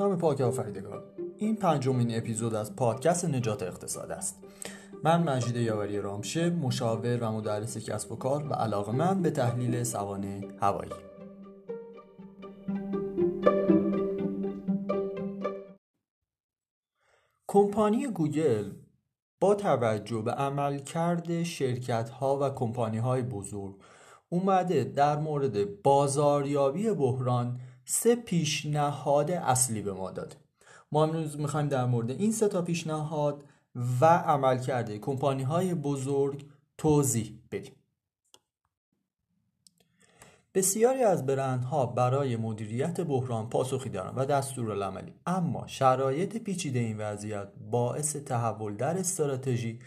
نام پاک آفریدگار. این پنجمین اپیزود از پادکست نجات اقتصاد است. من مجید یاوری رامشه مشاور و مدرس کسب و کار و علاقه من به تحلیل سوانه هوایی. کمپانی گوگل با توجه به عملکرد شرکت ها و کمپانی های بزرگ اومده در مورد بازاریابی بحران سه پیشنهاد اصلی به ما داده ما امروز می‌خوایم در مورد این سه تا پیشنهاد و عملکرد کمپانی های بزرگ توضیح بدیم. بسیاری از برندها برای مدیریت بحران پاسخی دارند و دستورالعملی اما شرایط پیچیده این وضعیت باعث تحول در استراتژی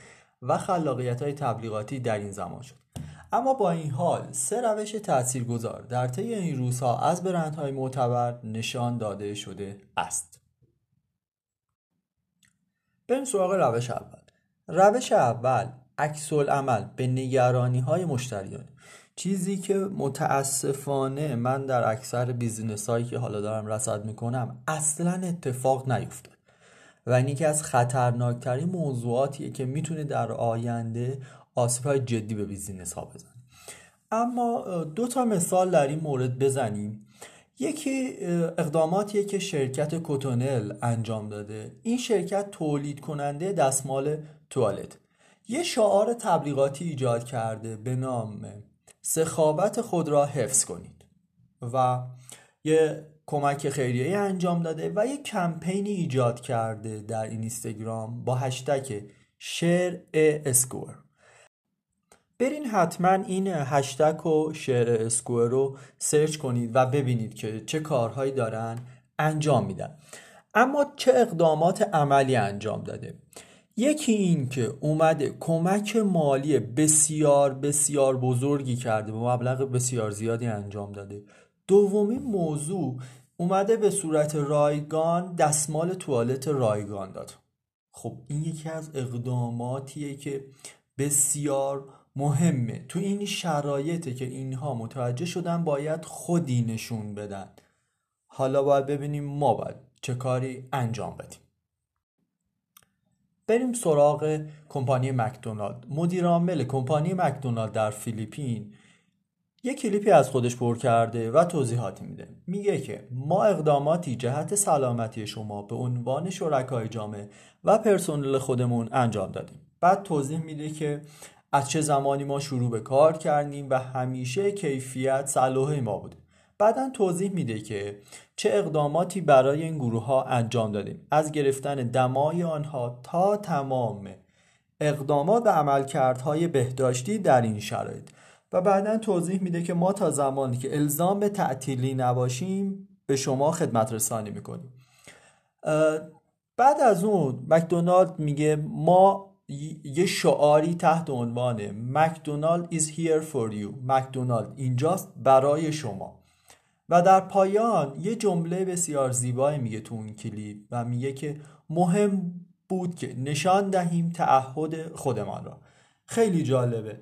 و خلاقیت های تبلیغاتی در این زمان شد. اما با این حال سه روش تاثیرگذار در طی این روزها از برندهای معتبر نشان داده شده است. بریم سراغ روش اول. روش اول عکس‌العمل به نگرانی های مشتریان. چیزی که متاسفانه من در اکثر business هایی که حالا دارم رصد می‌کنم اصلا اتفاق نیفتاد. و این یکی از خطرناکترین موضوعاتیه که می‌تونه در آینده آسیب های جدی به business ها بزنه اما دو تا مثال در این مورد بزنیم. یکی اقداماتیه که شرکت Cottonelle انجام داده. این شرکت تولید کننده دستمال توالت. یه شعار تبلیغاتی ایجاد کرده به نام سخاوت خود را حفظ کنید و یه کمک خیریه انجام داده و یه کمپینی ایجاد کرده در اینستاگرام با هشتگ share a square. برین حتما این هشتگ share a square رو سرچ کنید و ببینید که چه کارهایی دارن انجام میدن. اما چه اقدامات عملی انجام داده؟ یکی این که اومده کمک مالی بسیار بسیار بزرگی کرده به مبلغ بسیار زیادی انجام داده. دومین موضوع اومده به صورت رایگان دستمال توالت رایگان داد. خب این یکی از اقداماتیه که بسیار مهمه. تو این شرایطه که اینها متوجه شدن باید خودی نشون بدن. حالا باید ببینیم ما باید چه کاری انجام بدیم. بریم سراغ کمپانی مکدونالد. مدیر عامل کمپانی مکدونالد در فیلیپین یک کلیپی از خودش پر کرده و توضیحاتی میده. میگه که ما اقداماتی جهت سلامتی شما به عنوان شرکای جامعه و پرسنل خودمون انجام دادیم. بعد توضیح میده که از چه زمانی ما شروع به کار کردیم و همیشه کیفیت صلاح ما بوده بعدا توضیح میده که چه اقداماتی برای این گروه ها انجام دادیم. از گرفتن دمای آنها تا تمام اقدامات و عملکردهای بهداشتی در این شرایط. و بعدا توضیح میده که ما تا زمانی که الزام به تعطیلی نباشیم به شما خدمت رسانی می‌کنیم. بعد از اون مکدونالد میگه ما یه شعاری تحت عنوان مکدونالد is here for you مکدونالد اینجاست برای شما و در پایان یه جمله بسیار زیبایی میگه تو اون کلیپ و میگه که مهم بود که نشان دهیم تعهد خودمان را. خیلی جالبه.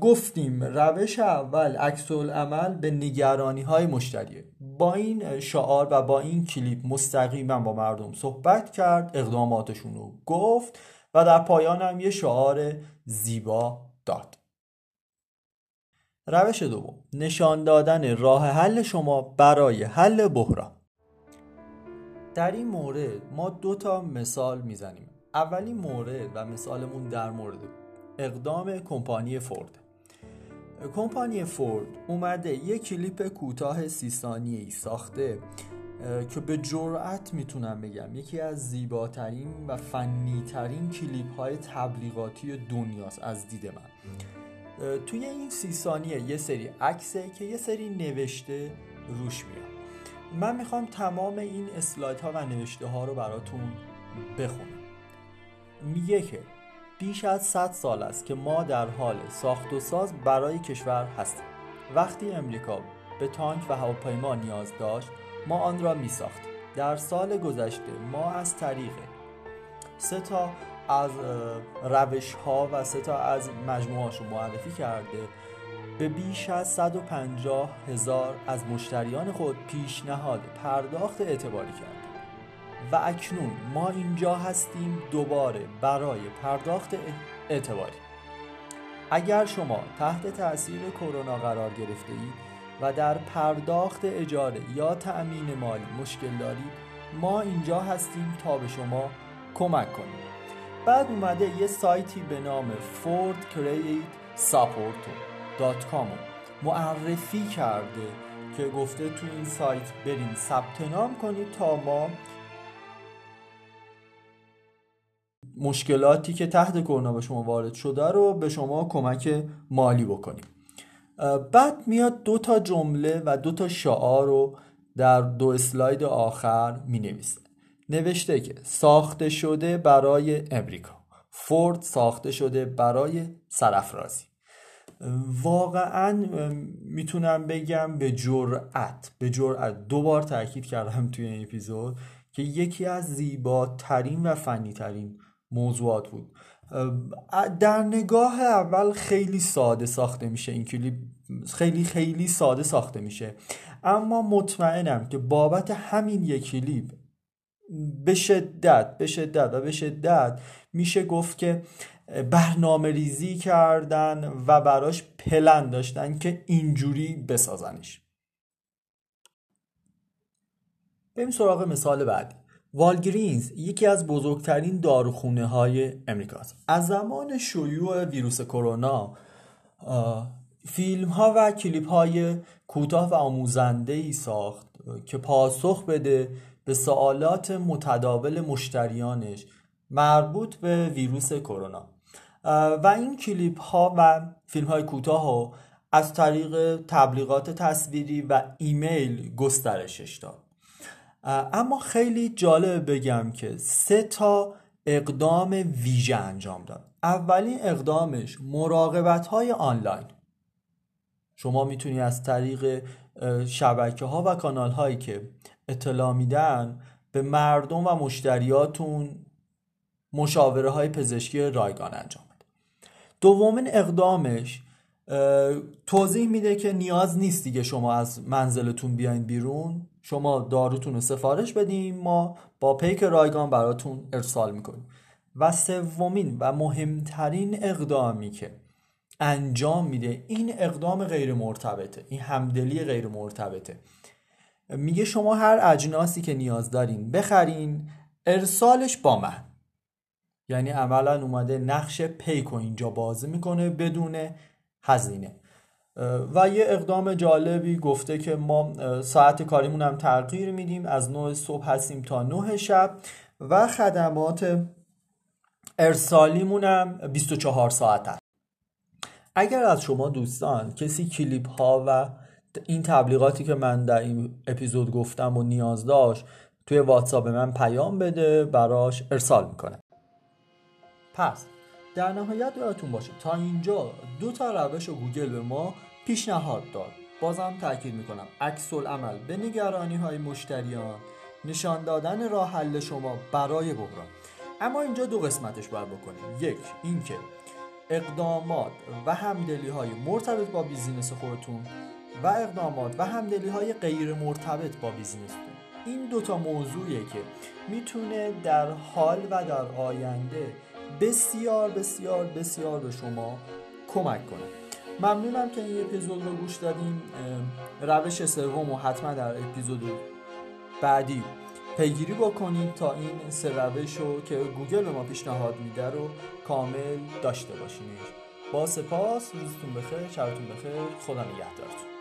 گفتیم روش اول عکس عمل به نگرانی های مشتریه. با این شعار و با این کلیپ مستقیما با مردم صحبت کرد اقداماتشون رو گفت. و در پایان هم یه شعار زیبا داد. روش دوم. نشان دادن راه حل شما برای حل بحران. در این مورد ما دو تا مثال می‌زنیم. اولین مورد و مثالمون در مورد اقدام کمپانی فورد. کمپانی فورد اومده یک کلیپ کوتاه سی ثانیه‌ای ساخته که به جرأت می‌تونم بگم. یکی از زیباترین و فنیترین کلیپ های تبلیغاتی دنیاست از دید من. توی این سی ثانیه یه سری عکسه که یه سری نوشته روش میاد. من می‌خوام تمام این اسلاید ها و نوشته ها رو براتون بخونم. میگه که بیش از 100 سال است که ما در حال ساخت و ساز برای کشور هستیم. وقتی امریکا به تانک و هواپیما نیاز داشت ما آن را می ساختیم در سال گذشته ما از طریق سه تا از روش ها و سه تا از مجموعه رو معرفی کرده. به بیش از 150 هزار از مشتریان خود پیشنهاد پرداخت اعتباری کرده و اکنون ما اینجا هستیم دوباره برای پرداخت اعتباری. اگر شما تحت تاثیر کرونا قرار گرفته اید و در پرداخت اجاره یا تأمین مالی مشکل دارید ما اینجا هستیم تا به شما کمک کنیم. بعد اومده یه سایتی به نام fordcreatesupport.com معرفی کرده که گفته تو این سایت برین ثبت نام کنید تا ما مشکلاتی که تحت کرونا به شما وارد شده رو به شما کمک مالی بکنیم. بعد میاد دو تا جمله و دو تا شعار رو در دو اسلاید آخر می نویسه نوشته که ساخته شده برای امریکا. فورد ساخته شده برای سرافرازی. واقعا می‌تونم بگم به جرأت به جرأت. دو بار تاکید کردم توی این اپیزود که یکی از زیباترین و فنی ترین موضوعات بود. در نگاه اول خیلی ساده ساخته میشه این کلیپ. خیلی خیلی ساده ساخته میشه. اما مطمئنم که بابت همین یک کلیپ به شدت به شدت و به شدت میشه گفت که برنامه ریزی کردن و براش پلن داشتن که اینجوری بسازنش. بریم سراغ مثال بعدی. والگرینز یکی از بزرگترین داروخونه های امریکاست از زمان شیوع ویروس کرونا فیلم ها و کلیپ های کوتاه و آموزنده ای ساخت که پاسخ بده به سوالات متداول مشتریانش مربوط به ویروس کرونا. و این کلیپ ها و فیلم های کوتاه از طریق تبلیغات تصویری و ایمیل گسترشش داد. اما خیلی جالب بگم که سه تا اقدام ویژه انجام داد. اولین اقدامش مراقبت های آنلاین. شما می‌تونی از طریق شبکه ها و کانال هایی که اطلاع میدن به مردم و مشتریاتون مشاوره های پزشکی رایگان انجام دومین اقدامش توضیح میده که نیاز نیست دیگه شما از منزلتون بیاین بیرون. شما داروتون رو سفارش بدیم ما با پیک رایگان براتون ارسال می‌کنیم. و سومین و مهمترین اقدامی که انجام میده این اقدام غیر مرتبطه این همدلی غیر مرتبطه. میگه شما هر اجناسی که نیاز دارین بخرین ارسالش با من. یعنی عملا اومده نقش پیکو اینجا بازی می‌کنه بدون هزینه. و یه اقدام جالبی گفته که ما ساعت کاریمون هم تغییر میدیم. از 9 صبح هستیم تا 9 شب و خدمات ارسالیمون هم 24 ساعت هست. اگر از شما دوستان کسی کلیپ ها و این تبلیغاتی که من در این اپیزود گفتم و نیاز داشت توی واتساپ من پیام بده براش ارسال می‌کنه پس در نهایت یادتون باشه تا اینجا دو تا روش گوگل به ما پیشنهاد داد. بازم تاکید می‌کنم عکس عمل به نگرانی های مشتریان نشان دادن راه حل شما برای بحران. اما اینجا دو قسمتش باید بکنیم. یک اینکه اقدامات و همدلی های مرتبط با بیزینس خودتون و اقدامات و همدلی های غیر مرتبط با بیزینستون. این دوتا موضوعیه که می‌تونه در حال و در آینده بسیار بسیار بسیار به شما کمک کنه. ممنونم که این اپیزود رو گوش دادیم روش سوم و حتما در اپیزود بعدی پیگیری بکنید تا این سه روش رو که گوگل به ما پیشنهاد میده رو کامل داشته باشیم با سپاس روزتون بخیر شبتون بخیر خدا نگهدارتون.